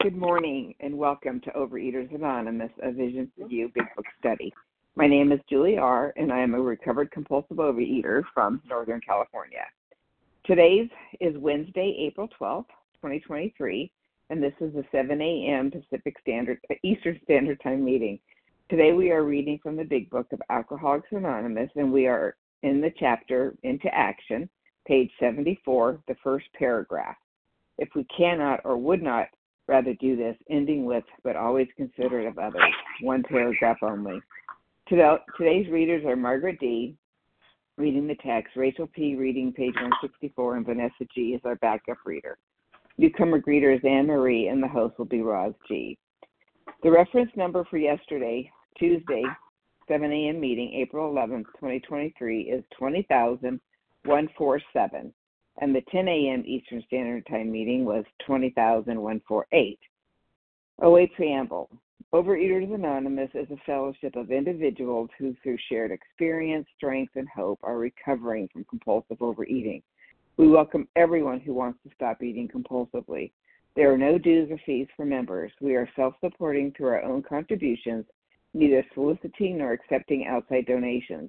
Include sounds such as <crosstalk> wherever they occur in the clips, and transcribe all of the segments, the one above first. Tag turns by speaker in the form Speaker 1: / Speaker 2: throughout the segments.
Speaker 1: Good morning and welcome to Overeaters Anonymous, a Vision for You Big Book Study. My name is Julie R., and I am a recovered compulsive overeater from Northern California. Today's is Wednesday, April 12th, 2023, and this is a 7 a.m. Pacific Standard Eastern Standard Time meeting. Today we are reading from the Big Book of Alcoholics Anonymous, and we are in the chapter Into Action, page 74, the first paragraph. If we cannot or would not rather do this, ending with, but always considerate of others, one paragraph only. Today's readers are Margaret D., reading the text, Rachel P. reading page 164, and Vanessa G. is our backup reader. Newcomer greeter is Anne Marie, and the host will be Roz G. The reference number for yesterday, Tuesday, 7 a.m. meeting, April 11th, 2023, is 20147 and the 10 a.m. Eastern Standard Time meeting was 20,148. OA Preamble Overeaters Anonymous is a fellowship of individuals who, through shared experience, strength, and hope, are recovering from compulsive overeating. We welcome everyone who wants to stop eating compulsively. There are no dues or fees for members. We are self supporting through our own contributions, neither soliciting nor accepting outside donations.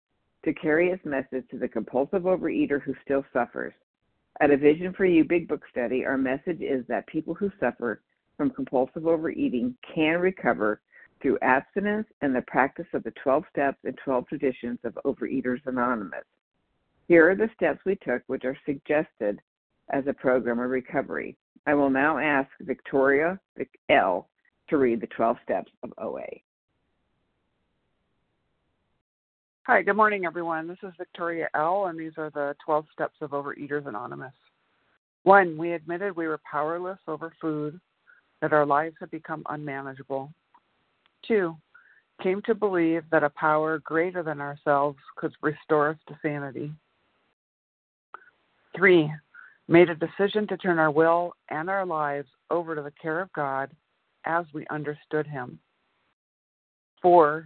Speaker 1: to carry his message to the compulsive overeater who still suffers. At a Vision for You Big Book study, our message is that people who suffer from compulsive overeating can recover through abstinence and the practice of the 12 steps and 12 traditions of Overeaters Anonymous. Here are the steps we took, which are suggested as a program of recovery. I will now ask Victoria L. to read the 12 steps of OA.
Speaker 2: Hi, good morning, everyone. This is Victoria L., and these are the 12 steps of Overeaters Anonymous. One, we admitted we were powerless over food, that our lives had become unmanageable. Two, came to believe that a power greater than ourselves could restore us to sanity. Three, made a decision to turn our will and our lives over to the care of God as we understood Him. Four,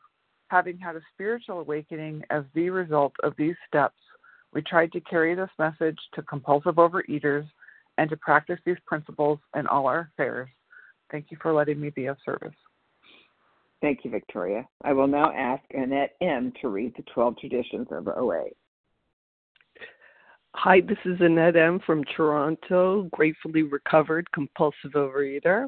Speaker 2: Having had a spiritual awakening as the result of these steps, we tried to carry this message to compulsive overeaters and to practice these principles in all our affairs. Thank you for letting me be of service.
Speaker 1: Thank you, Victoria. I will now ask Annette M. to read the 12 traditions of OA.
Speaker 3: Hi, this is Annette M. from Toronto, gratefully recovered compulsive overeater.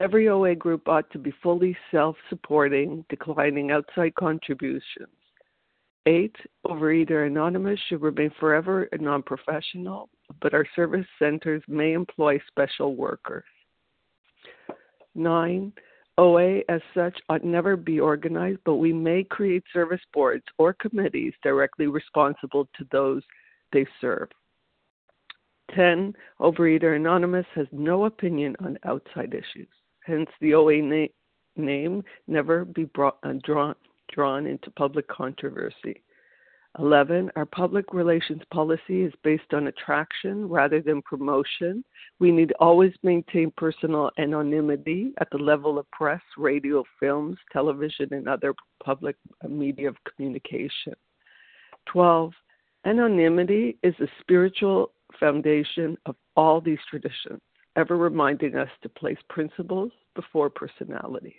Speaker 3: every OA group ought to be fully self supporting, declining outside contributions. Eight, Overeater Anonymous should remain forever a non professional, but our service centers may employ special workers. Nine, OA as such ought never be organized, but we may create service boards or committees directly responsible to those they serve. 10. Overeater Anonymous has no opinion on outside issues. Hence, the OA na- name never be brought, uh, drawn, drawn into public controversy. 11. Our public relations policy is based on attraction rather than promotion. We need always maintain personal anonymity at the level of press, radio, films, television, and other public media of communication. 12. Anonymity is the spiritual foundation of all these traditions, ever reminding us to place principles before personalities.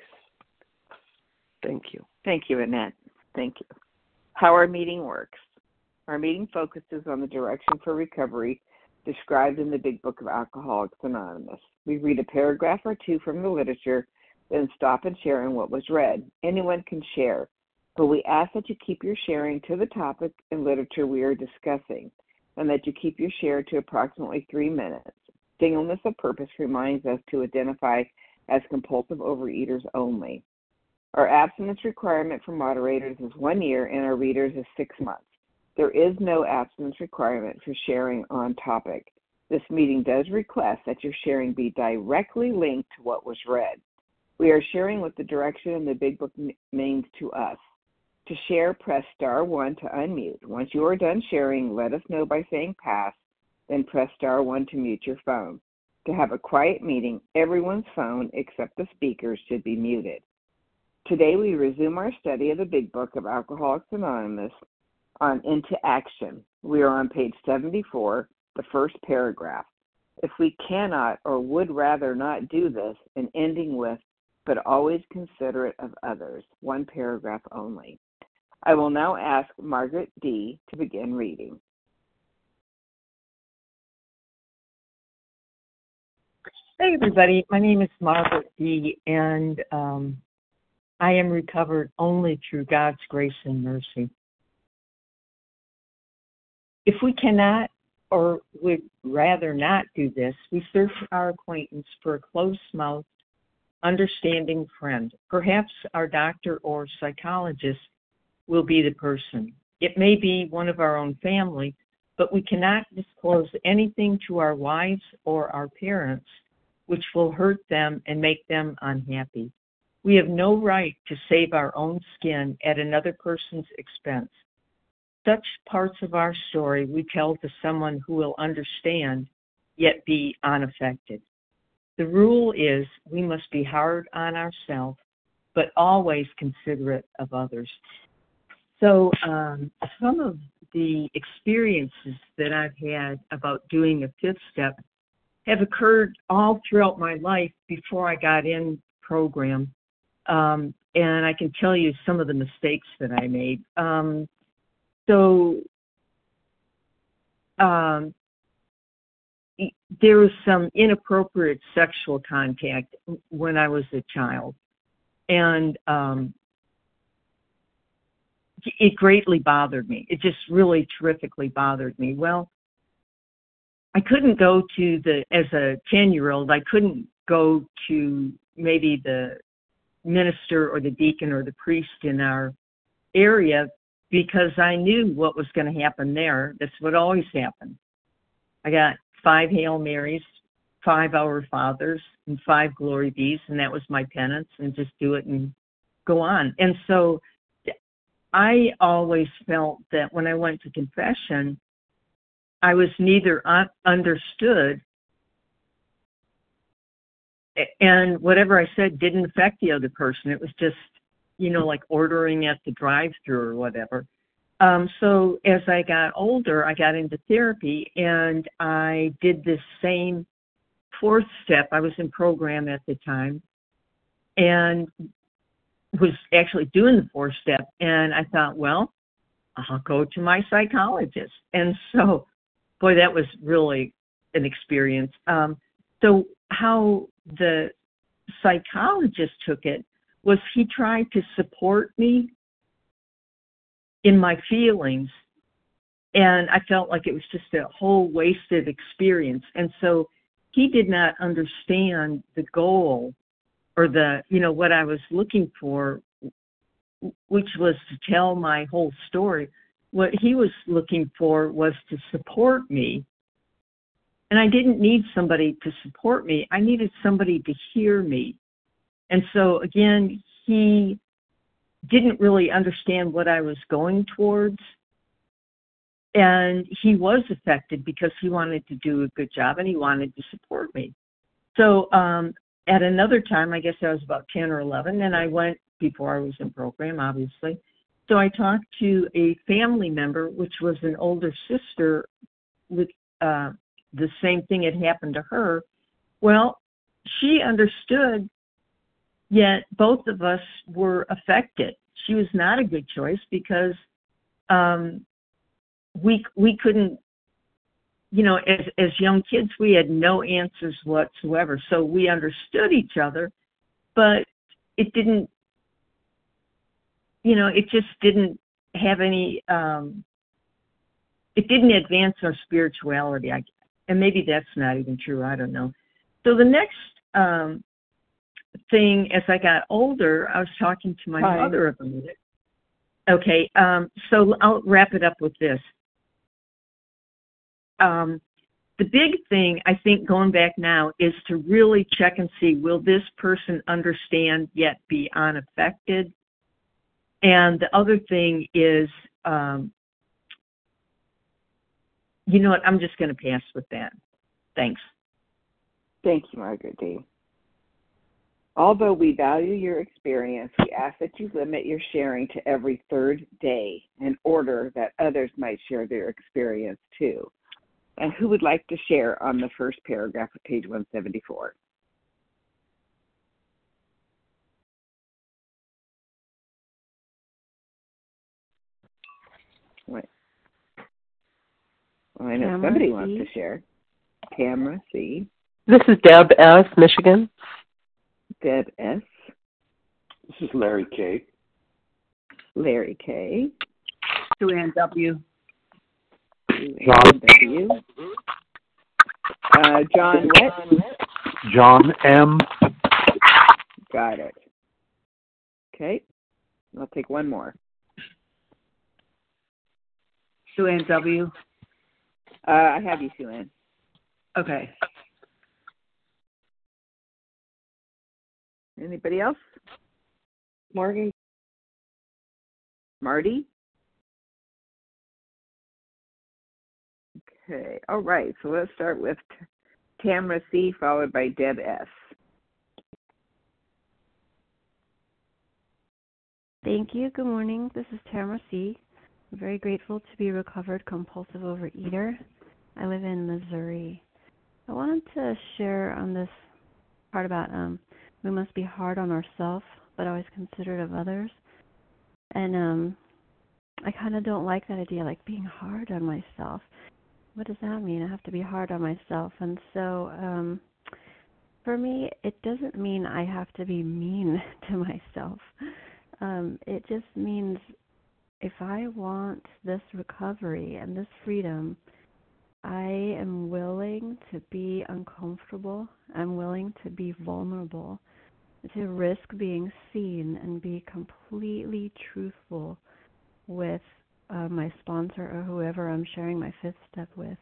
Speaker 3: Thank you.
Speaker 1: Thank you, Annette. Thank you. How our meeting works. Our meeting focuses on the direction for recovery described in the Big Book of Alcoholics Anonymous. We read a paragraph or two from the literature, then stop and share in what was read. Anyone can share, but we ask that you keep your sharing to the topic and literature we are discussing, and that you keep your share to approximately three minutes. Singleness of purpose reminds us to identify as compulsive overeaters only. Our abstinence requirement for moderators is one year and our readers is six months. There is no abstinence requirement for sharing on topic. This meeting does request that your sharing be directly linked to what was read. We are sharing with the direction the Big Book means to us. To share, press star 1 to unmute. Once you are done sharing, let us know by saying pass, then press star 1 to mute your phone. To have a quiet meeting, everyone's phone except the speaker's should be muted. Today we resume our study of the Big Book of Alcoholics Anonymous on Into Action. We are on page 74, the first paragraph. If we cannot or would rather not do this, and ending with, but always considerate of others, one paragraph only. I will now ask Margaret D. to begin reading.
Speaker 4: Hey, everybody. My name is Margaret D., and um, I am recovered only through God's grace and mercy. If we cannot or would rather not do this, we search our acquaintance for a close mouthed, understanding friend. Perhaps our doctor or psychologist will be the person. It may be one of our own family, but we cannot disclose anything to our wives or our parents which will hurt them and make them unhappy. We have no right to save our own skin at another person's expense. Such parts of our story we tell to someone who will understand, yet be unaffected. The rule is we must be hard on ourselves, but always considerate of others. So, um, some of the experiences that I've had about doing a fifth step have occurred all throughout my life before I got in program um, and I can tell you some of the mistakes that I made. Um, so um, there was some inappropriate sexual contact when I was a child, and um, it greatly bothered me. It just really terrifically bothered me. Well, I couldn't go to the as a ten year old. I couldn't go to maybe the minister or the deacon or the priest in our area because I knew what was going to happen there. That's what always happened. I got five Hail Marys, five Our Fathers, and five Glory Be's, and that was my penance, and just do it and go on. And so I always felt that when I went to confession, I was neither un- understood and whatever I said didn't affect the other person. It was just, you know, like ordering at the drive-through or whatever. Um, so as I got older, I got into therapy and I did this same fourth step. I was in program at the time and was actually doing the fourth step. And I thought, well, I'll go to my psychologist. And so, boy, that was really an experience. Um, so, how the psychologist took it was he tried to support me in my feelings and I felt like it was just a whole wasted experience. And so he did not understand the goal or the, you know, what I was looking for, which was to tell my whole story. What he was looking for was to support me. And I didn't need somebody to support me. I needed somebody to hear me. And so again, he didn't really understand what I was going towards and he was affected because he wanted to do a good job and he wanted to support me. So um, at another time, I guess I was about 10 or 11, and I went before I was in program, obviously. So I talked to a family member, which was an older sister with uh, the same thing had happened to her. Well, she understood, yet both of us were affected. She was not a good choice because um, we we couldn't you know as as young kids we had no answers whatsoever so we understood each other but it didn't you know it just didn't have any um it didn't advance our spirituality I, and maybe that's not even true i don't know so the next um thing as i got older i was talking to my
Speaker 3: Hi.
Speaker 4: mother about it okay um so i'll wrap it up with this um, the big thing I think going back now is to really check and see will this person understand yet be unaffected? And the other thing is, um, you know what? I'm just going to pass with that. Thanks.
Speaker 1: Thank you, Margaret D. Although we value your experience, we ask that you limit your sharing to every third day in order that others might share their experience too. And who would like to share on the first paragraph of page 174? Wait. Well, I know
Speaker 5: Tamara
Speaker 1: somebody
Speaker 5: C.
Speaker 1: wants to share. Tamara C.
Speaker 6: This is Deb S., Michigan.
Speaker 1: Deb S.
Speaker 7: This is Larry K.
Speaker 1: Larry K.
Speaker 2: Joanne W.
Speaker 7: John.
Speaker 1: W. Uh, John what?
Speaker 7: John M.
Speaker 1: Got it. Okay. I'll take one more.
Speaker 2: Sue Ann W.
Speaker 1: Uh, I have you, Sue Ann.
Speaker 2: Okay.
Speaker 1: Anybody else?
Speaker 3: Morgan.
Speaker 1: Marty? Okay. All right. So let's start with T- Tamara C, followed by Deb S.
Speaker 5: Thank you. Good morning. This is Tamara C. Very grateful to be recovered compulsive overeater. I live in Missouri. I wanted to share on this part about um, we must be hard on ourselves, but always considerate of others. And um, I kind of don't like that idea, like being hard on myself. What does that mean? I have to be hard on myself. And so um, for me, it doesn't mean I have to be mean <laughs> to myself. Um, it just means if I want this recovery and this freedom, I am willing to be uncomfortable. I'm willing to be vulnerable, to risk being seen and be completely truthful with uh, my sponsor or whoever I'm sharing my fifth step with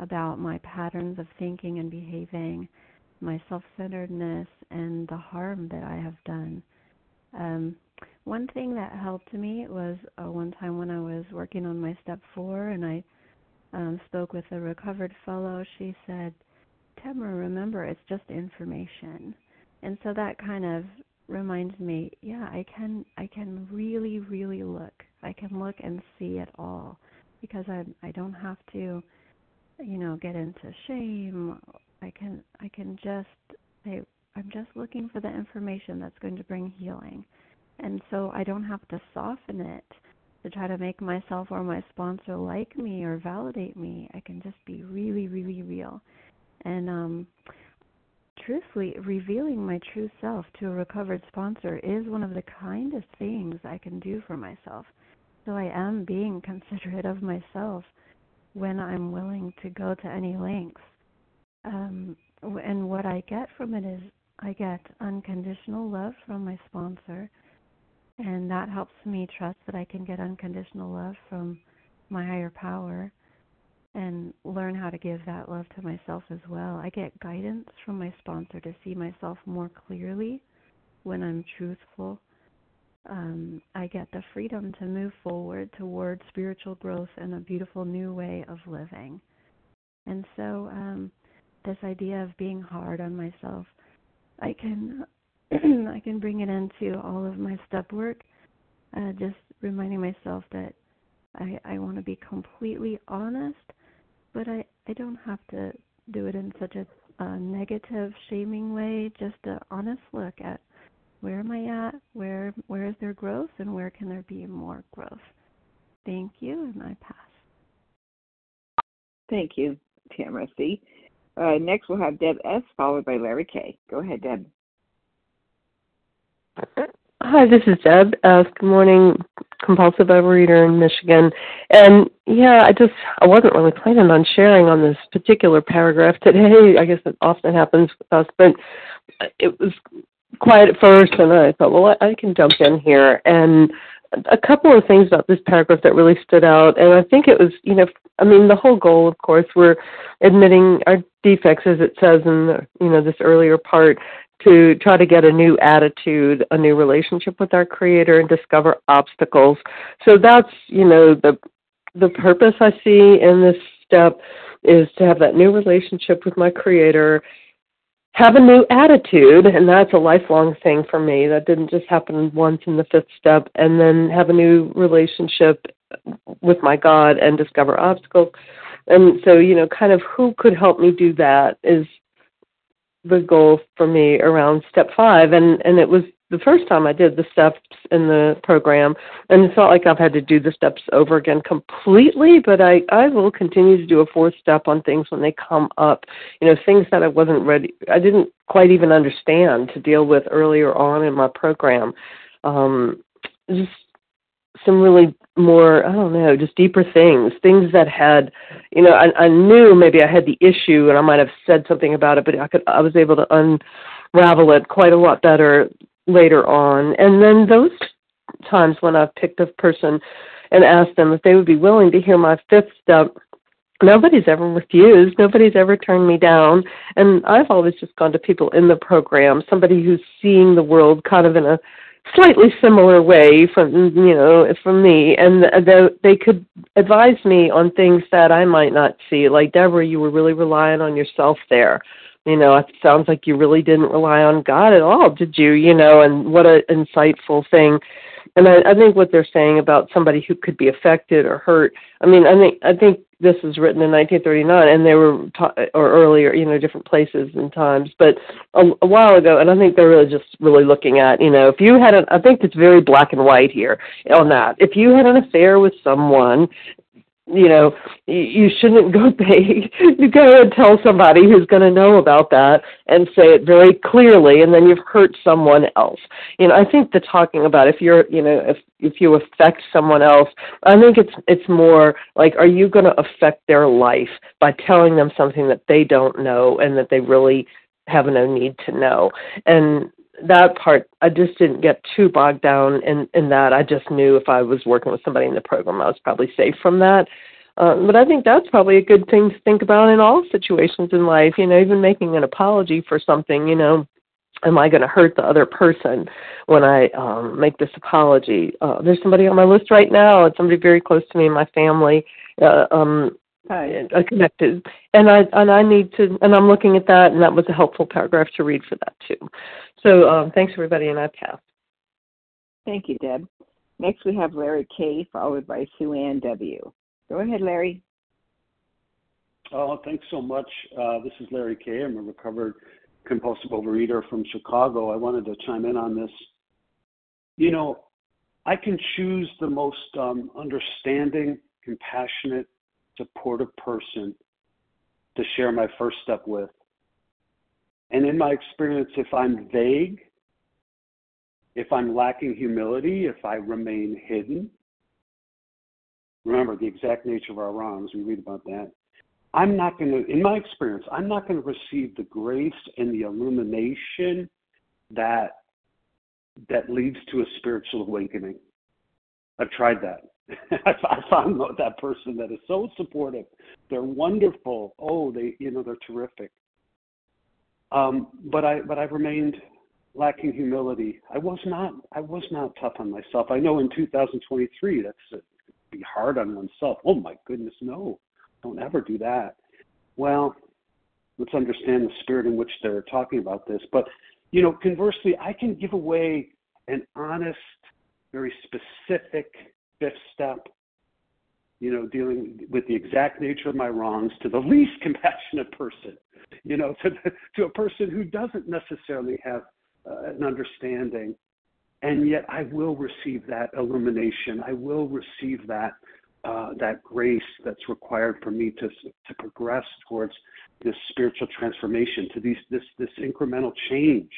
Speaker 5: about my patterns of thinking and behaving, my self centeredness, and the harm that I have done. Um, one thing that helped me was uh, one time when I was working on my step four and I um, spoke with a recovered fellow. She said, Tamara, remember, it's just information. And so that kind of reminds me, yeah, I can I can really really look. I can look and see it all because I I don't have to you know get into shame. I can I can just say I'm just looking for the information that's going to bring healing. And so I don't have to soften it to try to make myself or my sponsor like me or validate me. I can just be really, really real. And um truthfully, revealing my true self to a recovered sponsor is one of the kindest things I can do for myself. So I am being <laughs> considerate of myself when I'm willing to go to any lengths. Um, and what I get from it is I get unconditional love from my sponsor, and that helps me trust that I can get unconditional love from my higher power and learn how to give that love to myself as well. I get guidance from my sponsor to see myself more clearly when I'm truthful. Um, I get the freedom to move forward toward spiritual growth and a beautiful new way of living. And so, um, this idea of being hard on myself, I can <clears throat> I can bring it into all of my step work. Uh, just reminding myself that I I want to be completely honest but I I don't have to do it in such a, a negative, shaming way. Just an honest look at where am I at, where where is there growth, and where can there be more growth. Thank you, and I pass.
Speaker 1: Thank you, Tamara C. Uh, next, we'll have Deb S. followed by Larry K. Go ahead, Deb.
Speaker 6: Hi, this is Deb. Uh, good morning, compulsive overeater in Michigan. And yeah, I just I wasn't really planning on sharing on this particular paragraph today. I guess it often happens with us, but it was quiet at first, and I thought, well, I can jump in here. And a couple of things about this paragraph that really stood out, and I think it was, you know, I mean, the whole goal, of course, we're admitting our defects, as it says in the, you know this earlier part, to try to get a new attitude, a new relationship with our creator and discover obstacles. So that's, you know, the the purpose I see in this step is to have that new relationship with my creator, have a new attitude, and that's a lifelong thing for me. That didn't just happen once in the fifth step, and then have a new relationship with my God and discover obstacles. And so, you know, kind of who could help me do that is the goal for me around step five and and it was the first time I did the steps in the program and it's not like I've had to do the steps over again completely but I I will continue to do a fourth step on things when they come up. You know things that I wasn't ready I didn't quite even understand to deal with earlier on in my program. Um just some really more i don't know just deeper things things that had you know I, I knew maybe i had the issue and i might have said something about it but i could i was able to unravel it quite a lot better later on. And then those times when i've picked a person and asked them if they would be willing to hear my fifth step nobody's ever refused nobody's ever turned me down. And i've always just gone to people in the program somebody who's seeing the world kind of in a slightly similar way from you know from me and they could advise me on things that i might not see. Like deborah you were really relying on yourself there. You know it sounds like you really didn't rely on god at all did you? You know and what an insightful thing and I, I think what they're saying about somebody who could be affected or hurt i mean i think i think this was written in 1939, and they were ta- or earlier, you know, different places and times, but a, a while ago. And I think they're really just really looking at, you know, if you had an, I think it's very black and white here on that. If you had an affair with someone you know you shouldn't go <laughs> pay you go and tell somebody who's going to know about that and say it very clearly and then you've hurt someone else. You know i think the talking about if you're you know if if you affect someone else i think it's it's more like are you going to affect their life by telling them something that they don't know and that they really have no need to know? And that part I just didn't get too bogged down in in that. I just knew if I was working with somebody in the program, I was probably safe from that. Um, but I think that's probably a good thing to think about in all situations in life. You know, even making an apology for something. You know, am I going to hurt the other person when I um, make this apology? Uh, there's somebody on my list right now. It's somebody very close to me in my family. Uh, um, Hi. Uh, connected, and I and I need to, and I'm looking at that, and that was a helpful paragraph to read for that too. So um, thanks everybody, and I pass.
Speaker 1: Thank you, Deb. Next we have Larry K, followed by Sue Ann W. Go ahead, Larry.
Speaker 7: Oh, thanks so much. Uh, this is Larry K. I'm a recovered compulsive overeater from Chicago. I wanted to chime in on this. You know, I can choose the most um, understanding, compassionate, supportive person to share my first step with. And in my experience, if I'm vague, if I'm lacking humility, if I remain hidden, remember the exact nature of our wrongs, we read about that. I'm not going to, in my experience, I'm not going to receive the grace and the illumination that that leads to a spiritual awakening. I've tried that. <laughs> I found that person that is so supportive. They're wonderful. Oh, they, you know, they're terrific. Um, but I, but I've remained lacking humility. I was not, I was not tough on myself. I know in 2023 that's a, be hard on oneself. Oh my goodness, no, don't ever do that. Well, let's understand the spirit in which they're talking about this. But you know, conversely, I can give away an honest, very specific fifth step, you know, dealing with the exact nature of my wrongs to the least <laughs> compassionate person, you know, <laughs> to, to a person who doesn't necessarily have uh, an understanding. And yet I will receive that illumination. I will receive that uh, that grace that's required for me to to progress towards this spiritual transformation, to these this this incremental change.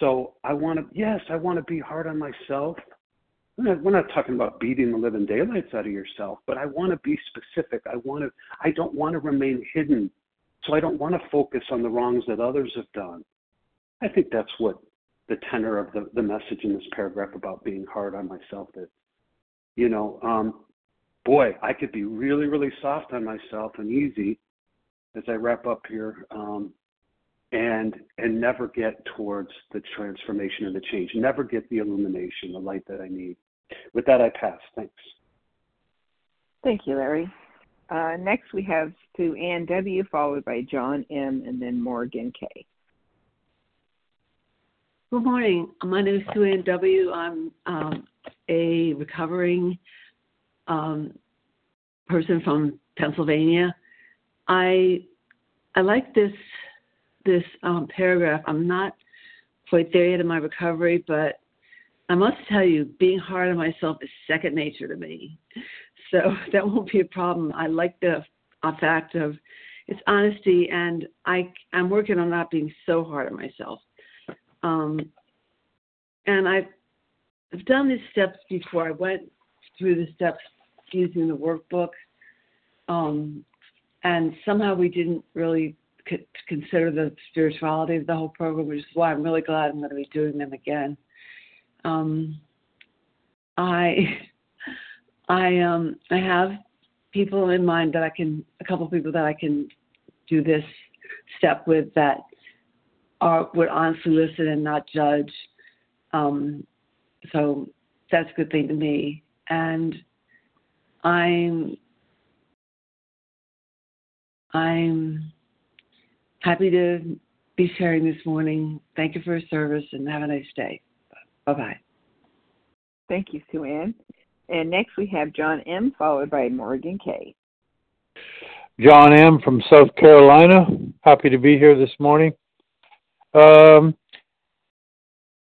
Speaker 7: So I want to yes, I want to be hard on myself. We're not, we're not talking about beating the living daylights out of yourself, but I want to be specific. I want to I don't want to remain hidden. So I don't want to focus on the wrongs that others have done. I think that's what the tenor of the, the message in this paragraph about being hard on myself is. You know, um, boy, I could be really, really soft on myself and easy as I wrap up here, um, and and never get towards the transformation and the change. Never get the illumination, the light that I need. With that, I pass. Thanks.
Speaker 1: Thank you, Larry. Uh, next, we have Sue Ann W., followed by John M., and then Morgan K.
Speaker 8: Good morning. My name is Sue Ann W. I'm um, a recovering um, person from Pennsylvania. I I like this this um, paragraph. I'm not quite there yet in my recovery, but I must tell you, being hard on myself is second nature to me. So <laughs> that won't be a problem. I like the uh, fact of it's honesty, and I I'm working on not being so hard on myself. Um, and I've, I've done these steps before. I went through the steps using the workbook, um, and somehow we didn't really c- consider the spirituality of the whole program, which is why I'm really glad I'm going to be doing them again. Um, I <laughs> I um I have people in mind that I can a couple people that I can do this step with that are would honestly listen and not judge. Um, so that's a good thing to me. And I'm I'm happy to be sharing this morning. Thank you for your service and have a nice day. Bye bye.
Speaker 1: Thank you, Sue Ann. And next we have John M., followed by Morgan K.
Speaker 9: John M. from South Carolina. Happy to be here this morning. Um,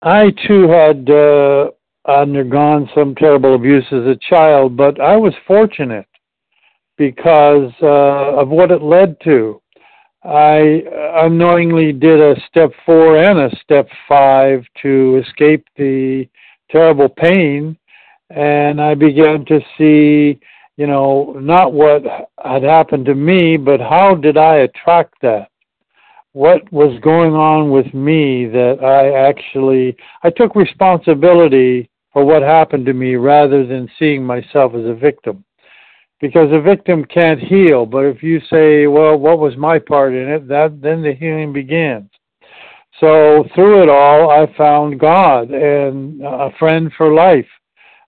Speaker 9: I too had uh, undergone some terrible abuse as a child, but I was fortunate because uh, of what it led to. I unknowingly did a step four and a step five to escape the terrible pain, and I began to see, you know, not what had happened to me, but how did I attract that? what was going on with me that I actually I took responsibility for what happened to me rather than seeing myself as a victim. Because a victim can't heal, but if you say, well, what was my part in it, that then the healing begins. So through it all, I found God and a friend for life.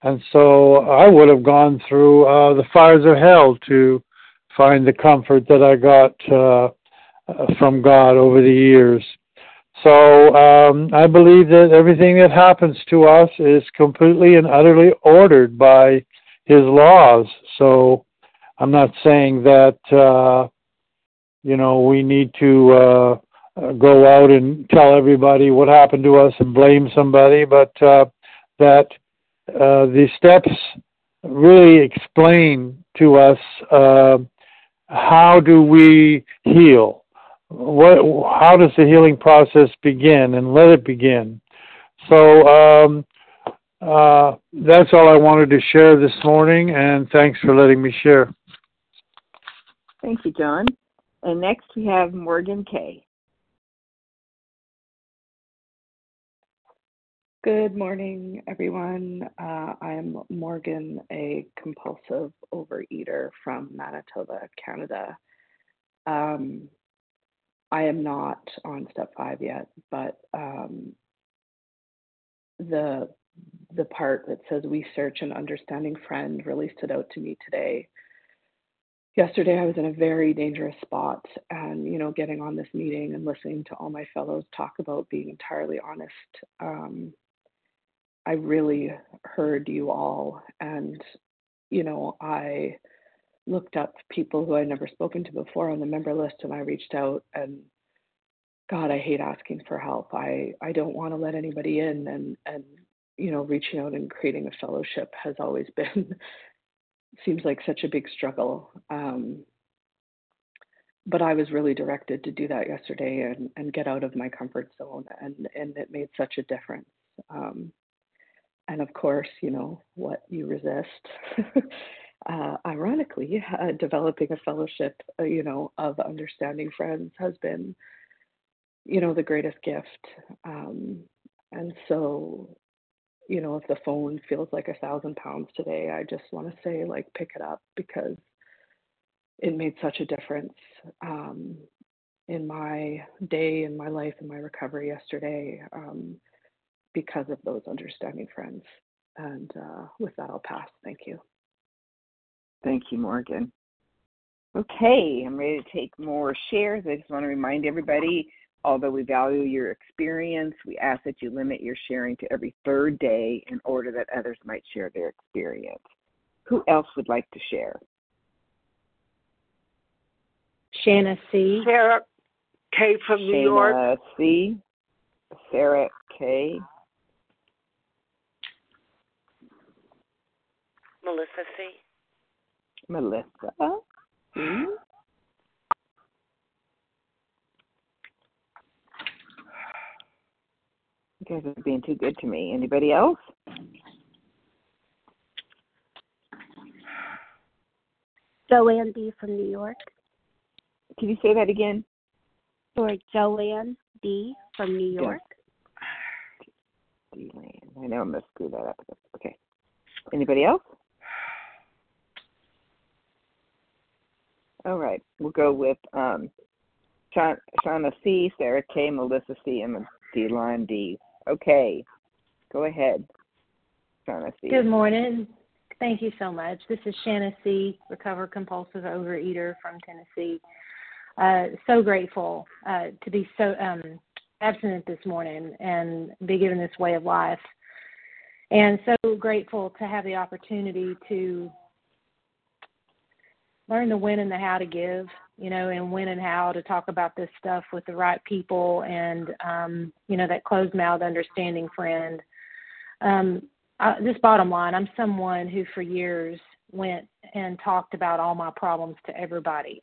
Speaker 9: And so I would have gone through uh, the fires of hell to find the comfort that I got uh, uh, from God over the years. So um, I believe that everything that happens to us is completely and utterly ordered by His laws. So I'm not saying that uh, you know we need to uh, go out and tell everybody what happened to us and blame somebody, but uh, that uh, the steps really explain to us uh, how do we heal. What, how does the healing process begin, and let it begin. So um, uh, that's all I wanted to share this morning, and thanks for letting me share.
Speaker 1: Thank you, John. And next we have Morgan Kay.
Speaker 10: Good morning, everyone. Uh, I'm Morgan, a compulsive overeater from Manitoba, Canada. Um, I am not on step five yet, but um, the the part that says we search an understanding friend really stood out to me today. Yesterday, I was in a very dangerous spot, and you know, getting on this meeting and listening to all my fellows talk about being entirely honest. Um, I really heard you all, and you know, I looked up people who I'd never spoken to before on the member list, and I reached out. And God, I hate asking for help. I I don't want to let anybody in, and and you know, reaching out and creating a fellowship has always <laughs> been seems like such a big struggle. Um, but I was really directed to do that yesterday and, and get out of my comfort zone, and and it made such a difference. Um, and of course, you know, what you resist. <laughs> uh, ironically, uh, developing a fellowship, uh, you know, of understanding friends has been, you know, the greatest gift. Um, and so, you know, if the phone feels like a thousand pounds today, I just want to say, like, pick it up because it made such a difference um, in my day, in my life, in my recovery yesterday. Um, because of those understanding friends. And uh, with that, I'll pass. Thank you.
Speaker 1: Thank you, Morgan. Okay, I'm ready to take more shares. I just want to remind everybody although we value your experience, we ask that you limit your sharing to every third day in order that others might share their experience. Who else would like to share?
Speaker 11: Shanna C.
Speaker 12: Sarah K. from New
Speaker 1: Shana
Speaker 12: York.
Speaker 1: C. Sarah K.
Speaker 12: Melissa C.
Speaker 1: Melissa. C. You guys are being too good to me. Anybody else?
Speaker 11: Joanne D. from New York.
Speaker 1: Can you say that again?
Speaker 11: Or Joanne D. from New York.
Speaker 1: D-Land. I know I'm going to screw that up. Okay. Anybody else? All right. We'll go with um, Sha- Shauna C, Sarah K, Melissa C, and D-Line D. Okay. Go ahead, Shauna C.
Speaker 13: Good morning. Thank you so much. This is Shanna C., recovered compulsive overeater from Tennessee. Uh, so grateful uh, to be so um, abstinent this morning and be given this way of life. And so grateful to have the opportunity to learn the when and the how to give, you know, and when and how to talk about this stuff with the right people and, um, you know, that closed mouth understanding friend. Um, I, this bottom line, I'm someone who for years went and talked about all my problems to everybody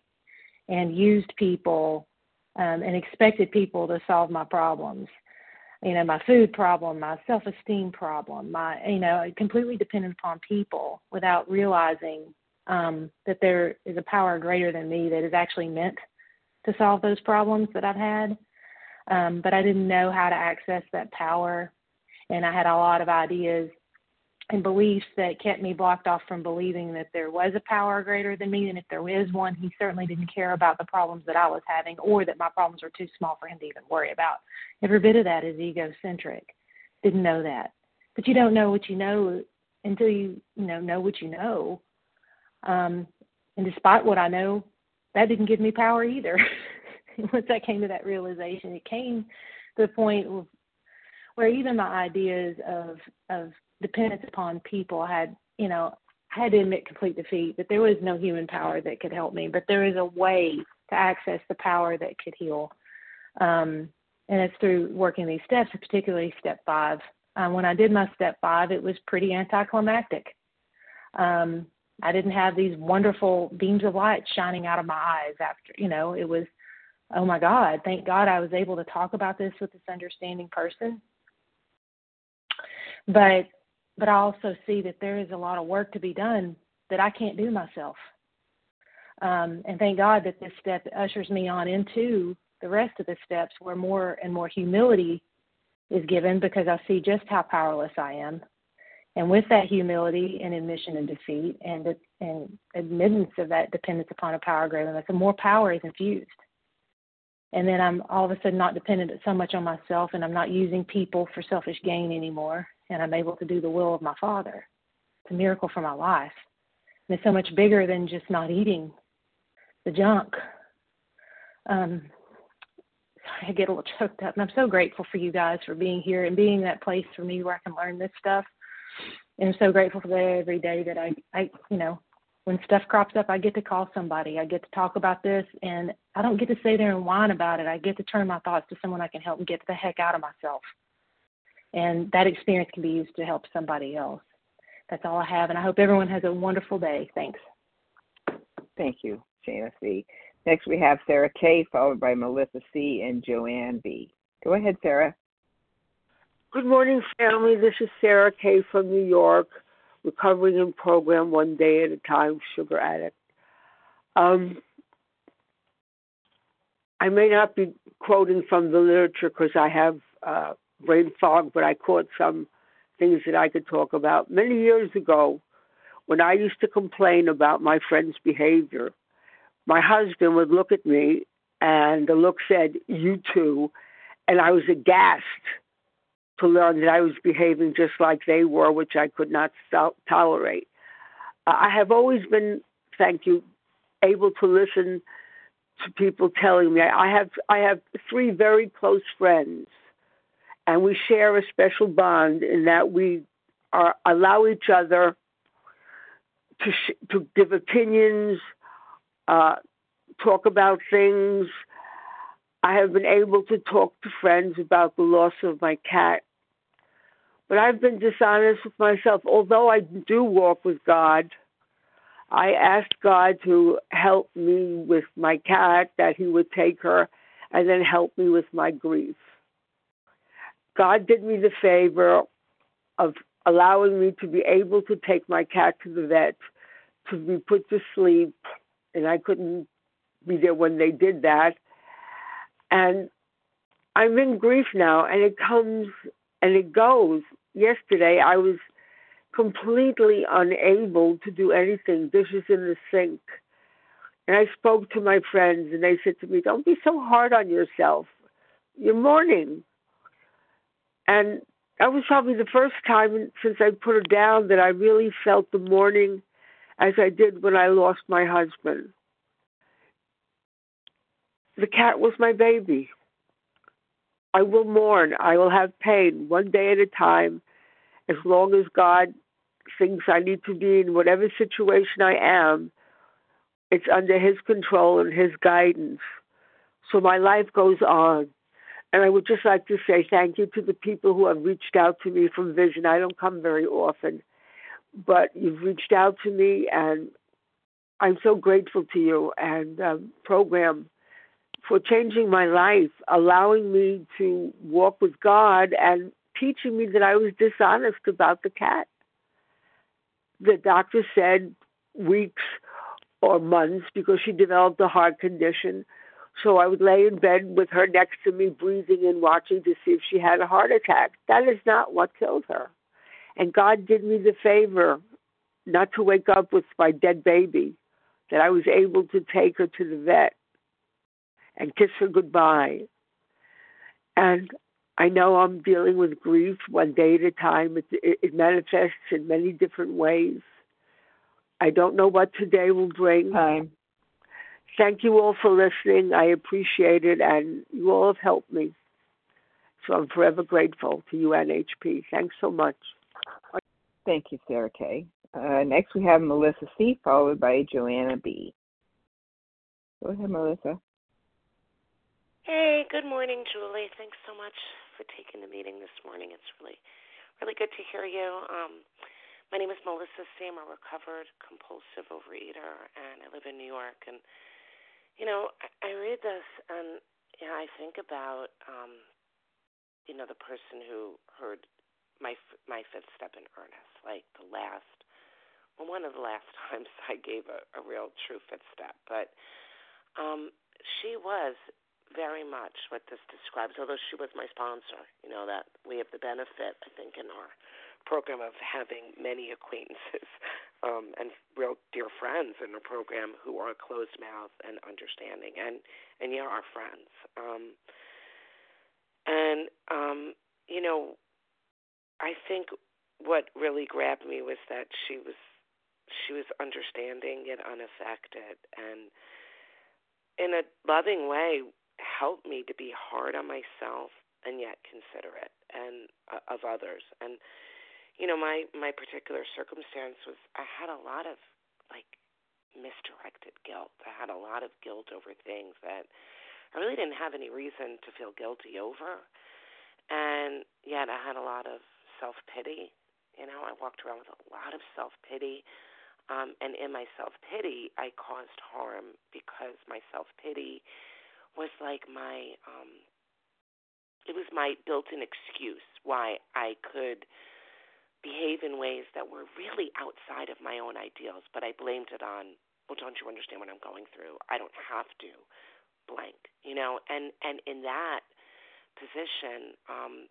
Speaker 13: and used people um, and expected people to solve my problems. You know, my food problem, my self esteem problem, my, you know, completely dependent upon people without realizing um, that there is a power greater than me that is actually meant to solve those problems that I've had. Um, but I didn't know how to access that power. And I had a lot of ideas and beliefs that kept me blocked off from believing that there was a power greater than me. And if there is one, he certainly didn't care about the problems that I was having or that my problems were too small for him to even worry about. Every bit of that is egocentric. Didn't know that. But you don't know what you know until you, you know, know what you know. Um, and despite what I know, that didn't give me power either. <laughs> Once I came to that realization, it came to the point where even my ideas of of dependence upon people had, you know, I had to admit complete defeat that there was no human power that could help me, but there is a way to access the power that could heal. Um, and it's through working these steps, particularly step five, um, when I did my step five, it was pretty anticlimactic. Um, I didn't have these wonderful beams of light shining out of my eyes after, you know, it was, oh my God, thank God I was able to talk about this with this understanding person. But, but I also see that there is a lot of work to be done that I can't do myself. Um, and thank God that this step ushers me on into the rest of the steps where more and more humility is given because I see just how powerless I am and with that humility and admission and defeat and, and admittance of that dependence upon a power greater than us, the more power is infused. And then I'm all of a sudden not dependent so much on myself and I'm not using people for selfish gain anymore. And I'm able to do the will of my Father. It's a miracle for my life. And it's so much bigger than just not eating the junk. Um, sorry, I get a little <laughs> choked up. And I'm so grateful for you guys for being here and being that place for me where I can learn this stuff and I'm so grateful for that every day that I, I, you know, when stuff crops up, I get to call somebody. I get to talk about this, and I don't get to sit there and whine about it. I get to turn my thoughts to someone I can help get the heck out of myself. And that experience can be used to help somebody else. That's all I have, and I hope everyone has a wonderful day. Thanks.
Speaker 1: Thank you, Jana C. Next, we have Sarah K., followed by Melissa C. and Joanne B. Go ahead, Sarah.
Speaker 12: Good morning, family. This is Sarah Kay from New York, recovering in program one day at a time, sugar addict. Um, I may not be quoting from the literature because I have uh, brain fog, but I caught some things that I could talk about. Many years ago, when I used to complain about my friend's behavior, my husband would look at me and the look said, You too. And I was aghast to learn that I was behaving just like they were, which I could not tolerate. Uh, I have always been, thank you, able to listen to people telling me. I have I have three very close friends, and we share a special bond in that we are allow each other to sh- to give opinions, uh, talk about things. I have been able to talk to friends about the loss of my cat but I've been dishonest with myself. Although I do walk with God, I asked God to help me with my cat, that He would take her, and then help me with my grief. God did me the favor of allowing me to be able to take my cat to the vet to be put to sleep, and I couldn't be there when they did that. And I'm in grief now, and it comes and it goes yesterday I was completely unable to do anything, dishes in the sink. And I spoke to my friends and they said to me, Don't be so hard on yourself. You're mourning. And that was probably the first time since I put her down that I really felt the mourning as I did when I lost my husband. The cat was my baby. I will mourn. I will have pain one day at a time as long as God thinks I need to be in whatever situation I am. It's under His control and His guidance. So my life goes on. And I would just like to say thank you to the people who have reached out to me from Vision. I don't come very often, but you've reached out to me, and I'm so grateful to you and um, program for changing my life, allowing me to walk with God and teaching me that I was dishonest about the cat. The doctor said weeks or months because she developed a heart condition. So I would lay in bed with her next to me, breathing and watching to see if she had a heart attack. That is not what killed her. And God did me the favor not to wake up with my dead baby, that I was able to take her to the vet and kiss her goodbye. And I know I'm dealing with grief one day at a time. It, it, manifests in many different ways. I don't know what today will bring.
Speaker 1: Time.
Speaker 12: Thank you all for listening. I appreciate it, and you all have helped me. So I'm forever grateful to UNHP. Thanks so much.
Speaker 1: Thank you, Sarah K. Uh, next, we have Melissa C., followed by Joanna B. Go ahead, Melissa.
Speaker 14: Hey, good morning, Julie. Thanks so much for taking the meeting this morning. It's really, really good to hear you. Um, my name is Melissa C. I'm a recovered compulsive overeater, and I live in New York. And you know, I, I read this, and know, I think about um, you know the person who heard my my fifth step in earnest, like the last, well, one of the last <laughs> times I gave a, a real true fifth step, but um, she was very much what this describes, although she was my sponsor. You know, that we have the benefit, I think, in our program of having many acquaintances <laughs> um, and real dear friends in the program who are closed mouth and understanding and, and yeah, our friends. Um, and, um, you know, I think what really grabbed me was that she was she was understanding yet unaffected and in a loving way helped me to be hard on myself and yet considerate and uh, of others. And you know my my particular circumstance was i had a lot of like misdirected guilt. I had a lot of guilt over things that i really didn't have any reason to feel guilty over. And yet i had a lot of self pity you know i walked around with a lot of self pity um and in my self pity i caused harm because my self pity was like my um it was my built-in excuse why I could behave in ways that were really outside of my own ideals, but I blamed it on, well, don't you understand what I'm going through? I don't have to blank, you know, and and in that position, um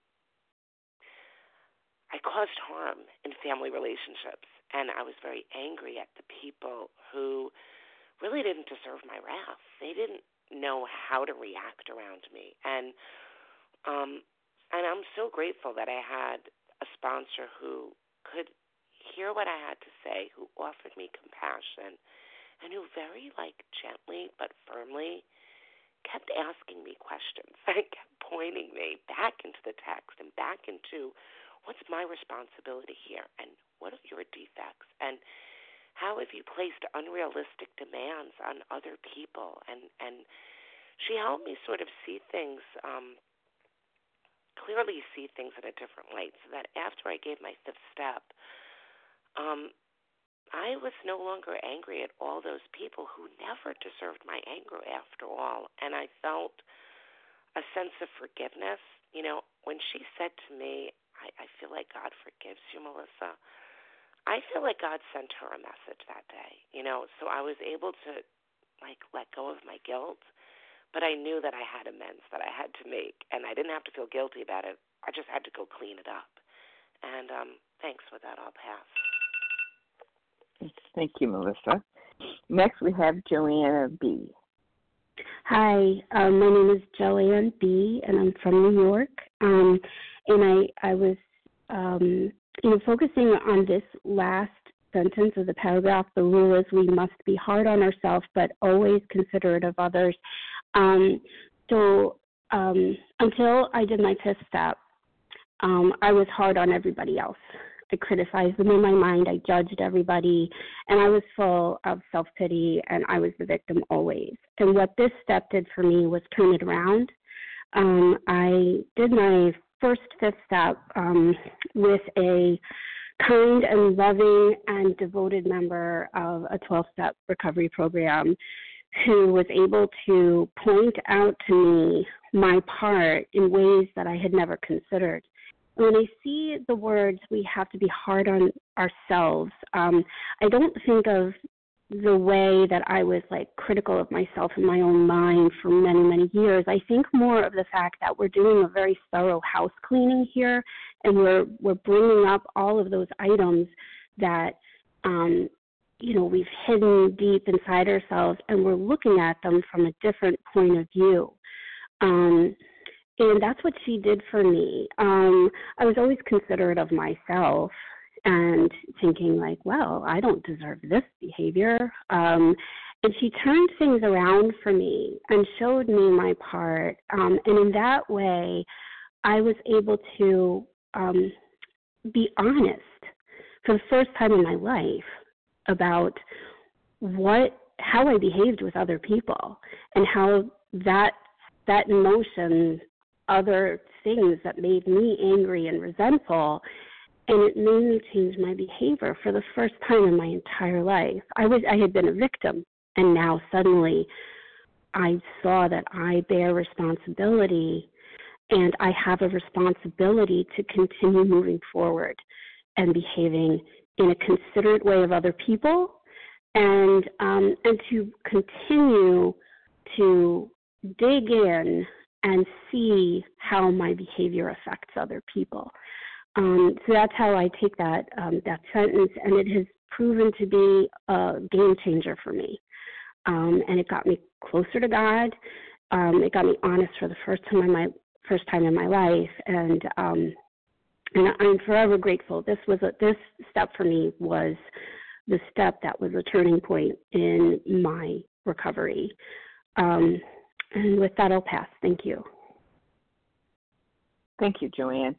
Speaker 14: I caused harm in family relationships and I was very angry at the people who really didn't deserve my wrath. They didn't know how to react around me. And um and I'm so grateful that I had a sponsor who could hear what I had to say, who offered me compassion, and who very like gently but firmly kept asking me questions. <laughs> I kept pointing me back into the text and back into what's my responsibility here and what are your defects and how have you placed unrealistic demands on other people? And and she helped me sort of see things, um, clearly see things in a different light. So that after I gave my fifth step, um, I was no longer angry at all those people who never deserved my anger after all. And I felt a sense of forgiveness. You know, when she said to me, I, I feel like God forgives you, Melissa. I feel like God sent her a message that day, you know, so I was able to like let go of my guilt, but I knew that I had amends that I had to make and I didn't have to feel guilty about it. I just had to go clean it up. And um thanks for that. I'll pass.
Speaker 1: Thank you, Melissa. Next we have Joanna B.
Speaker 11: Hi, um, my name is Joanne B, and I'm from New York. Um, and I I was um, you know, focusing on this last sentence of the paragraph, the rule is we must be hard on ourselves, but always considerate of others. Um, so um, until I did my fifth step, um, I was hard on everybody else. I criticized them in my mind. I judged everybody, and I was full of self pity, and I was the victim always. And what this step did for me was turn it around. Um, I did my first fifth step um, with a kind and loving and devoted member of a 12 step recovery program who was able to point out to me my part in ways that I had never considered. when I see the words, we have to be hard on ourselves, um, I don't think of the way that I was like critical of myself in my own mind for many, many years. I think more of the fact that we're doing a very thorough house cleaning here and we're we're bringing up all of those items that um you know we've hidden deep inside ourselves and we're looking at them from a different point of view. Um and that's what she did for me. Um I was always considerate of myself and thinking like, well, I don't deserve this behavior. Um, and she turned things around for me and showed me my part. Um, and in that way, I was able to um, be honest for the first time in my life about what how I behaved with other people and how that that emotion, other things that made me angry and resentful and it made me change my behavior for the first time in my entire life. I was I had been a victim and now suddenly I saw that I bear responsibility and I have a responsibility to continue moving forward and behaving in a considerate way of other people and um, and to continue to dig in and see how my behavior affects other people. Um, so that's how I take that um, that sentence, and it has proven to be a game changer for me. Um, and it got me closer to God. Um, it got me honest for the first time in my first time in my life, and um, and I'm forever grateful. This was a this step for me was the step that was a turning point in my recovery. Um, and with that, I'll pass. Thank you.
Speaker 1: Thank you, Joanne.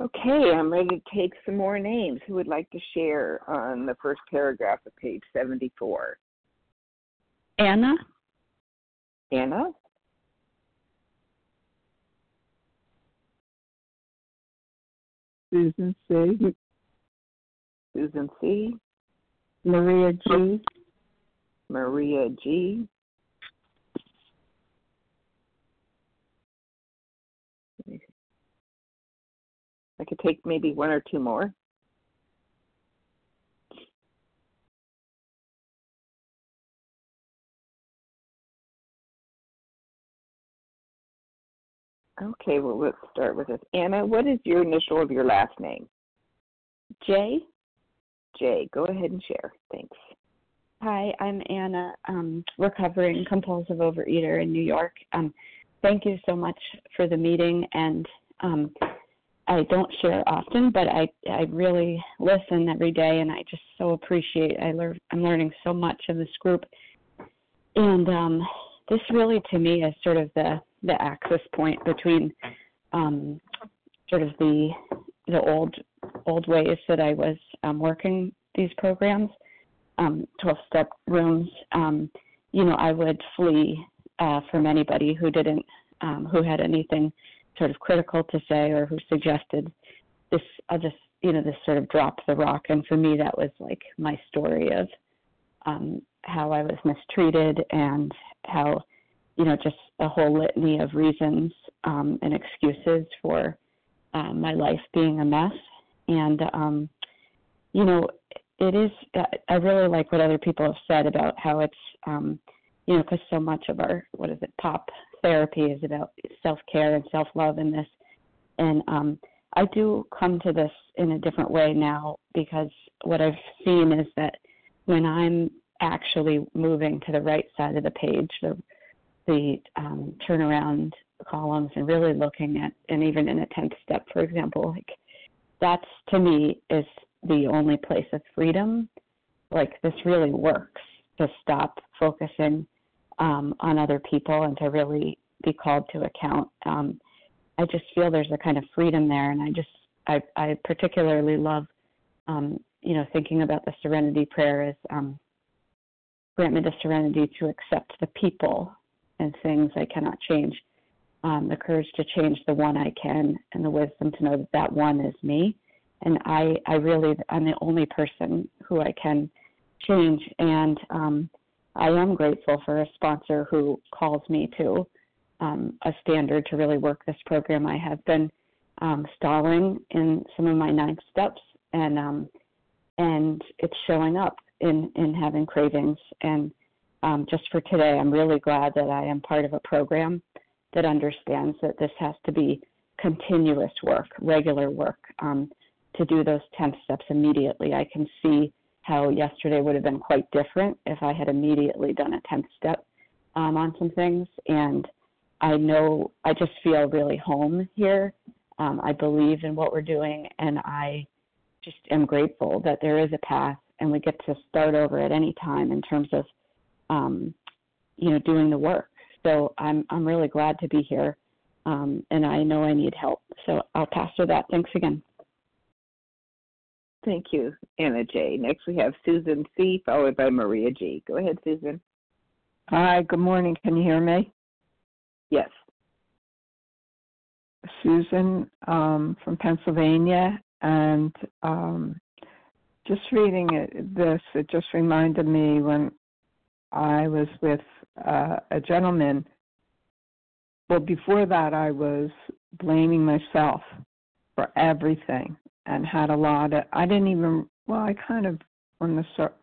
Speaker 1: Okay, I'm ready to take some more names. Who would like to share on the first paragraph of page 74?
Speaker 15: Anna.
Speaker 1: Anna?
Speaker 16: Susan C.
Speaker 1: Susan C.
Speaker 16: Maria G.
Speaker 1: Maria G. I could take maybe one or two more. Okay, well, let's start with this. Anna, what is your initial of your last name?
Speaker 15: J.
Speaker 1: J. Go ahead and share. Thanks.
Speaker 15: Hi, I'm Anna, um, recovering compulsive overeater in New York. Um, thank you so much for the meeting, and um, I don't share often, but I I really listen every day, and I just so appreciate. I learn I'm learning so much in this group, and um, this really to me is sort of the the axis point between um, sort of the the old old ways that I was um, working these programs, um, 12 step rooms. Um, you know, I would flee uh, from anybody who didn't, um, who had anything sort of critical to say or who suggested this, uh, this, you know, this sort of drop the rock. And for me, that was like my story of um, how I was mistreated and how you know, just a whole litany of reasons um, and excuses for um, my life being a mess. And, um, you know, it is, I really like what other people have said about how it's, um, you know, because so much of our, what is it, pop therapy is about self care and self love in this. And um, I do come to this in a different way now because what I've seen is that when I'm actually moving to the right side of the page, the the um, turnaround columns and really looking at, and even in a 10th step, for example, like that's to me is the only place of freedom. Like this really works to stop focusing um, on other people and to really be called to account. Um, I just feel there's a kind of freedom there, and I just I, I particularly love, um, you know, thinking about the Serenity Prayer as um, grant me the serenity to accept the people and things I cannot change. Um, the courage to change the one I can, and the wisdom to know that that one is me. And I, I really, I'm the only person who I can change. And um, I am grateful for a sponsor who calls me to um, a standard to really work this program. I have been um, stalling in some of my ninth steps, and um, and it's showing up in in having cravings and um, just for today, I'm really glad that I am part of a program that understands that this has to be continuous work, regular work, um, to do those 10 steps immediately. I can see how yesterday would have been quite different if I had immediately done a 10th step um, on some things. And I know I just feel really home here. Um, I believe in what we're doing, and I just am grateful that there is a path and we get to start over at any time in terms of um, you know, doing the work. So I'm I'm really glad to be here, um, and I know I need help. So I'll pass to that. Thanks again.
Speaker 1: Thank you, Anna J. Next we have Susan C. followed by Maria G. Go ahead, Susan.
Speaker 16: Hi. Good morning. Can you hear me?
Speaker 1: Yes.
Speaker 16: Susan um, from Pennsylvania, and um, just reading it, this, it just reminded me when I was with uh, a gentleman. Well, before that, I was blaming myself for everything and had a lot of. I didn't even. Well, I kind of, on a cer-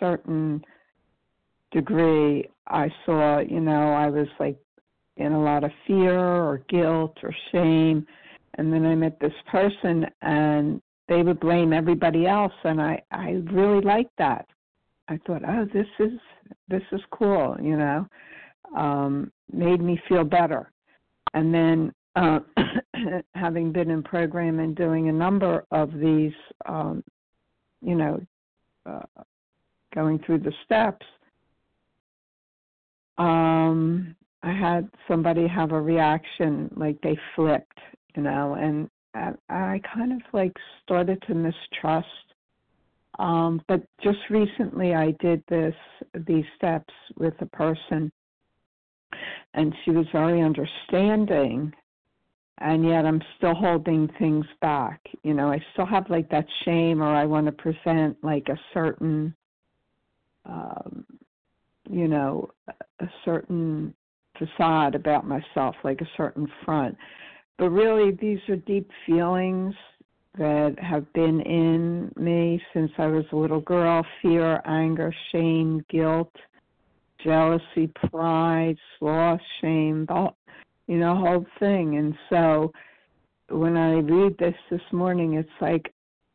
Speaker 16: certain degree, I saw. You know, I was like in a lot of fear or guilt or shame, and then I met this person, and they would blame everybody else, and I I really liked that. I thought, oh, this is this is cool, you know. Um, made me feel better. And then uh, <coughs> having been in program and doing a number of these, um, you know, uh, going through the steps, um, I had somebody have a reaction like they flipped, you know, and I, I kind of like started to mistrust um, but just recently, I did this these steps with a person, and she was very understanding, and yet I'm still holding things back. You know, I still have like that shame, or I want to present like a certain, um, you know, a certain facade about myself, like a certain front. But really, these are deep feelings that have been in me since I was a little girl fear, anger, shame, guilt, jealousy, pride, sloth, shame, the, you know, whole thing. And so when I read this this morning, it's like,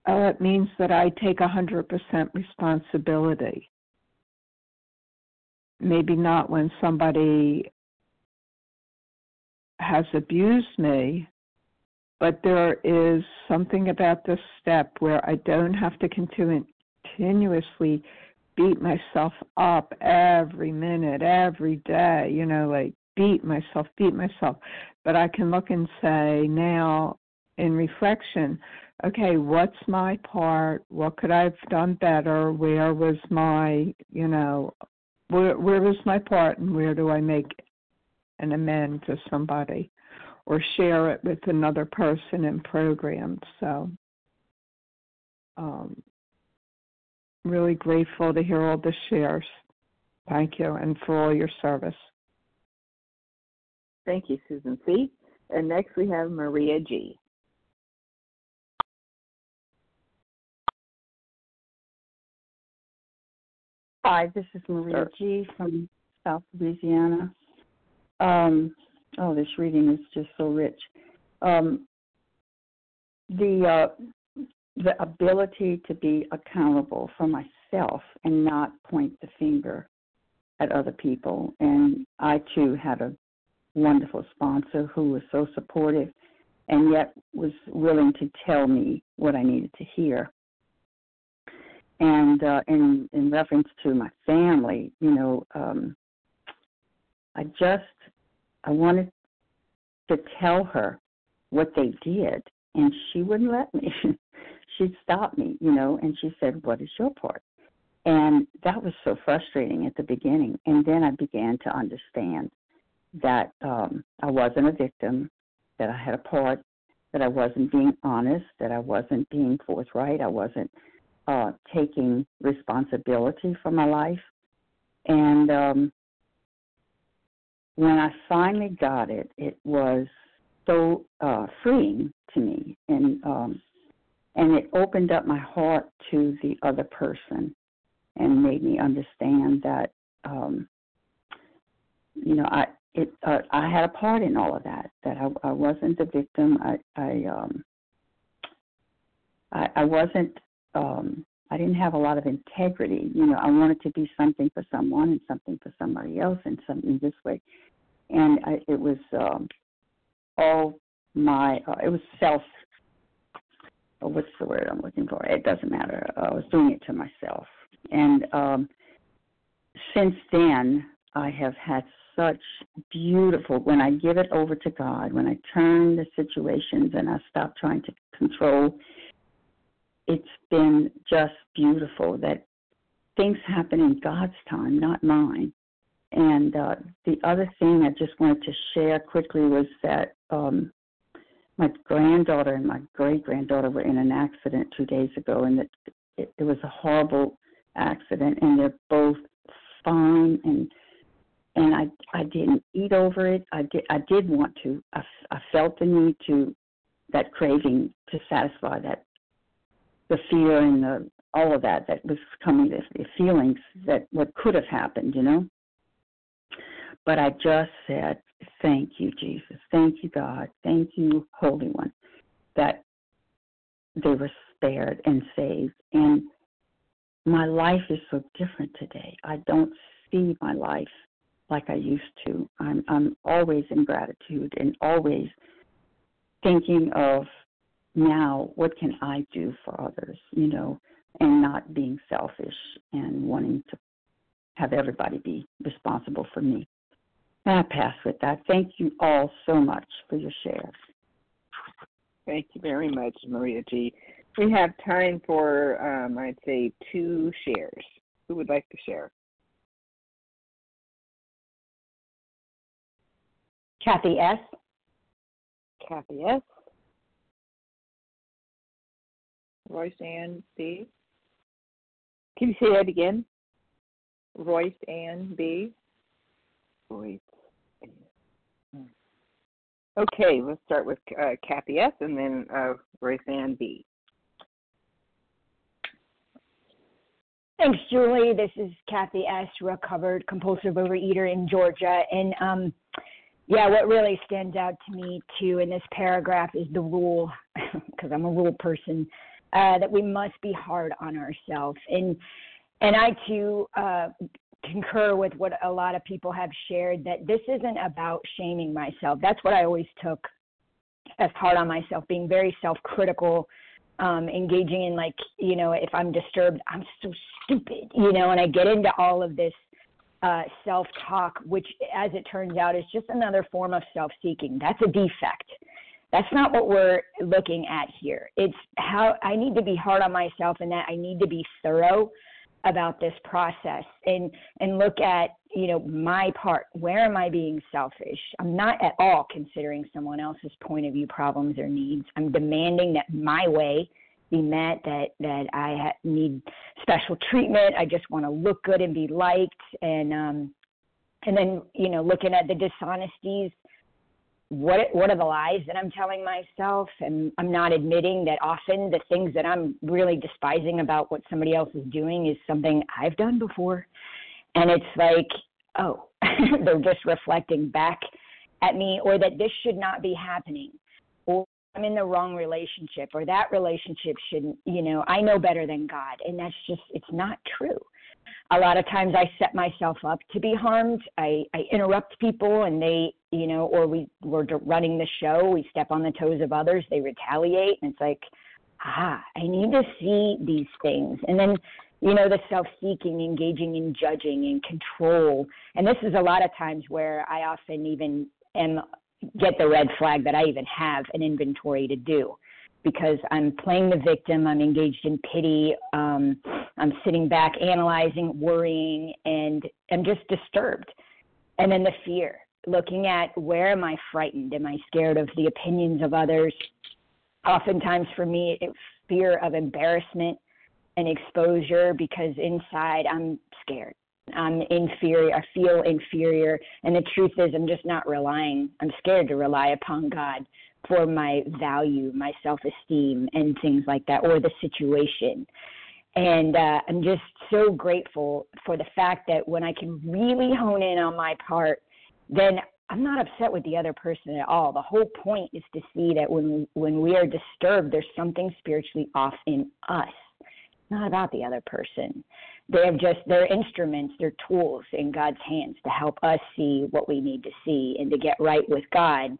Speaker 16: oh, it means that I take a 100% responsibility. Maybe not when somebody has abused me, but there is something about this step where I don't have to continu- continuously beat myself up every minute, every day, you know, like beat myself, beat myself. But I can look and say now in reflection, okay, what's my part? What could I have done better? Where was my, you know, where where was my part and where do I make an amend to somebody? or share it with another person in programs. So, um, really grateful to hear all the shares. Thank you, and for all your service.
Speaker 1: Thank you, Susan C. And next we have Maria G.
Speaker 17: Hi, this is Maria G. from South Louisiana. Um, Oh, this reading is just so rich. Um, the uh, the ability to be accountable for myself and not point the finger at other people. And I too had a wonderful sponsor who was so supportive and yet was willing to tell me what I needed to hear. And uh, in in reference to my family, you know, um, I just I wanted to tell her what they did, and she wouldn't let me. <laughs> She'd stop me, you know, and she said, What is your part? And that was so frustrating at the beginning. And then I began to understand that um, I wasn't a victim, that I had a part, that I wasn't being honest, that I wasn't being forthright, I wasn't uh, taking responsibility for my life. And um, when I finally got it, it was so uh, freeing to me, and um, and it opened up my heart to the other person, and made me understand that um, you know I it uh, I had a part in all of that. That I, I wasn't the victim. I I um, I, I wasn't um, I didn't have a lot of integrity. You know, I wanted to be something for someone and something for somebody else and something this way. And I, it was um, all my, uh, it was self, oh, what's the word I'm looking for? It doesn't matter. I was doing it to myself. And um, since then, I have had such beautiful, when I give it over to God, when I turn the situations and I stop trying to control it's been just beautiful that things happen in God's time, not mine. And uh, the other thing I just wanted to share quickly was that um, my granddaughter and my great granddaughter were in an accident two days ago, and it, it, it was a horrible accident, and they're both fine and and I I didn't eat over it. I did I did want to. I, I felt the need to that craving to satisfy that the fear and the all of that that was coming the, the feelings that what could have happened, you know. But I just said, Thank you, Jesus. Thank you, God. Thank you, Holy One, that they were spared and saved. And my life is so different today. I don't see my life like I used to. I'm I'm always in gratitude and always thinking of now what can I do for others, you know, and not being selfish and wanting to have everybody be responsible for me. And I pass with that. Thank you all so much for your shares.
Speaker 1: Thank you very much, Maria G. We have time for, um, I'd say, two shares. Who would like to share?
Speaker 18: Kathy S.
Speaker 1: Kathy S.
Speaker 19: Royce Ann B.
Speaker 1: Can you say that again?
Speaker 19: Royce Ann B.
Speaker 1: Royce. Okay, let's start with uh, Kathy S. and then uh, Royce Ann B.
Speaker 18: Thanks, Julie. This is Kathy S., recovered compulsive overeater in Georgia. And um, yeah, what really stands out to me too in this paragraph is the rule, <laughs> because I'm a rule person, uh, that we must be hard on ourselves. And and I too uh, concur with what a lot of people have shared that this isn't about shaming myself. That's what I always took as hard on myself, being very self-critical, um, engaging in like you know if I'm disturbed, I'm so stupid, you know, and I get into all of this uh, self talk, which, as it turns out, is just another form of self seeking. That's a defect. That's not what we're looking at here. It's how I need to be hard on myself and that I need to be thorough about this process and and look at you know my part where am i being selfish i'm not at all considering someone else's point of view problems or needs i'm demanding that my way be met, that that I ha- need special treatment. I just want to look good and be liked, and um, and then you know looking at the dishonesties. What what are the lies that I'm telling myself? And I'm not admitting that often the things that I'm really despising about what somebody else is doing is something I've done before, and it's like, oh, <laughs> they're just reflecting back at me, or that this should not be happening, I'm in the wrong relationship or that relationship shouldn't, you know, I know better than God. And that's just, it's not true. A lot of times I set myself up to be harmed. I, I interrupt people and they, you know, or we, we're running the show, we step on the toes of others, they retaliate. And it's like, ah, I need to see these things. And then, you know, the self seeking, engaging in judging and control. And this is a lot of times where I often even am get the red flag that I even have an inventory to do because I'm playing the victim, I'm engaged in pity, um, I'm sitting back analyzing, worrying, and I'm just disturbed. And then the fear, looking at where am I frightened? Am I scared of the opinions of others? Oftentimes for me, it's fear of embarrassment and exposure because inside I'm scared. I'm inferior, I feel inferior. And the truth is, I'm just not relying, I'm scared to rely upon God for my value, my self esteem, and things like that, or the situation. And uh, I'm just so grateful for the fact that when I can really hone in on my part, then I'm not upset with the other person at all. The whole point is to see that when when we are disturbed, there's something spiritually off in us, not about the other person they have just they're instruments they're tools in god's hands to help us see what we need to see and to get right with god.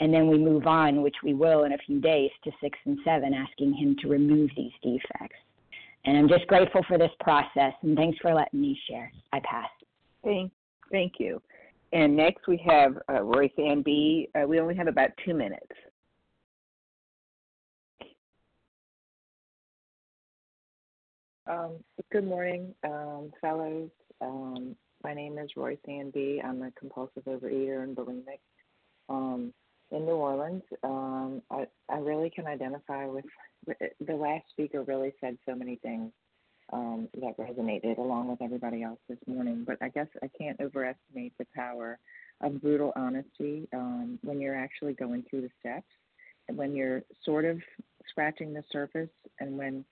Speaker 18: And then we move on which we will in a few days to six and seven asking him to remove these defects. And i'm just grateful for this process and thanks for letting me share. I pass.
Speaker 1: Thank thank you. And next we have uh, royce ann b uh, we only have about two minutes
Speaker 19: good morning, um, fellows. Um, my name is Roy Ann I'm a compulsive overeater and bulimic. Um, in New Orleans. Um, I, I really can identify with the last speaker. Really said so many things um, that resonated along with everybody else this morning. But I guess I can't overestimate the power of brutal honesty um, when you're actually going through the steps and when you're sort of scratching the surface and when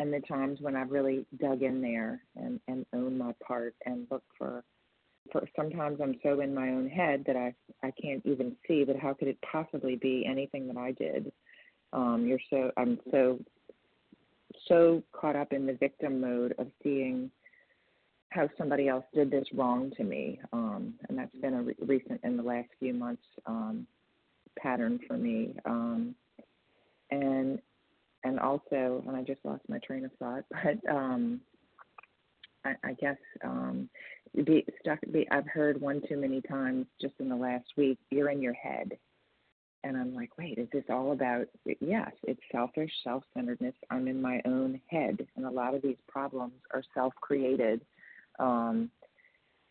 Speaker 19: and the times when I've really dug in there and, and owned my part and looked for for sometimes I'm so in my own head that I I can't even see that how could it possibly be anything that I did. Um, you're so I'm so so caught up in the victim mode of seeing how somebody else did this wrong to me, um, and that's been a re- recent in the last few months um, pattern for me. Um, and and also, and I just lost my train of thought, <laughs> but um, I, I guess um, be stuck. Be, I've heard one too many times just in the last week. You're in your head, and I'm like, wait, is this all about? Yes, it's selfish, self-centeredness. I'm in my own head, and a lot of these problems are self-created. Um,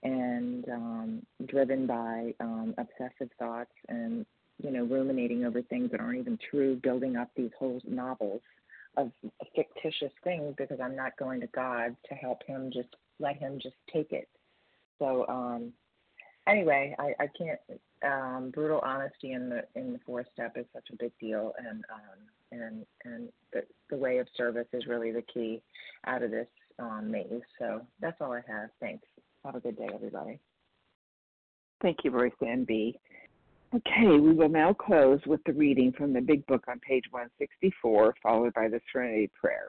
Speaker 19: and um, driven by um, obsessive thoughts and you know ruminating over things that aren't even true, building up these whole novels of fictitious things because I'm not going to God to help Him just let Him just take it. So um, anyway, I, I can't. Um, brutal honesty in the in the fourth step is such a big deal, and um, and and the the way of service is really the key out of this um, maze. So that's all I have. Thanks. Have a good day, everybody.
Speaker 1: Thank you, Royce Ann B. Okay, we will now close with the reading from the Big Book on page 164, followed by the Serenity Prayer.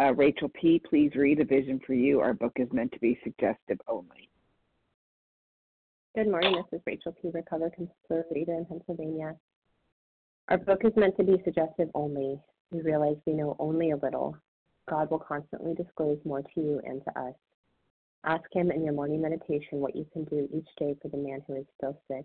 Speaker 1: Uh, Rachel P., please read A Vision for You. Our book is meant to be suggestive only.
Speaker 20: Good morning. This is Rachel P. Recovered Compulsive Overeater in Pennsylvania. Our book is meant to be suggestive only. We realize we know only a little. God will constantly disclose more to you and to us. Ask Him in your morning meditation what you can do each day for the man who is still sick.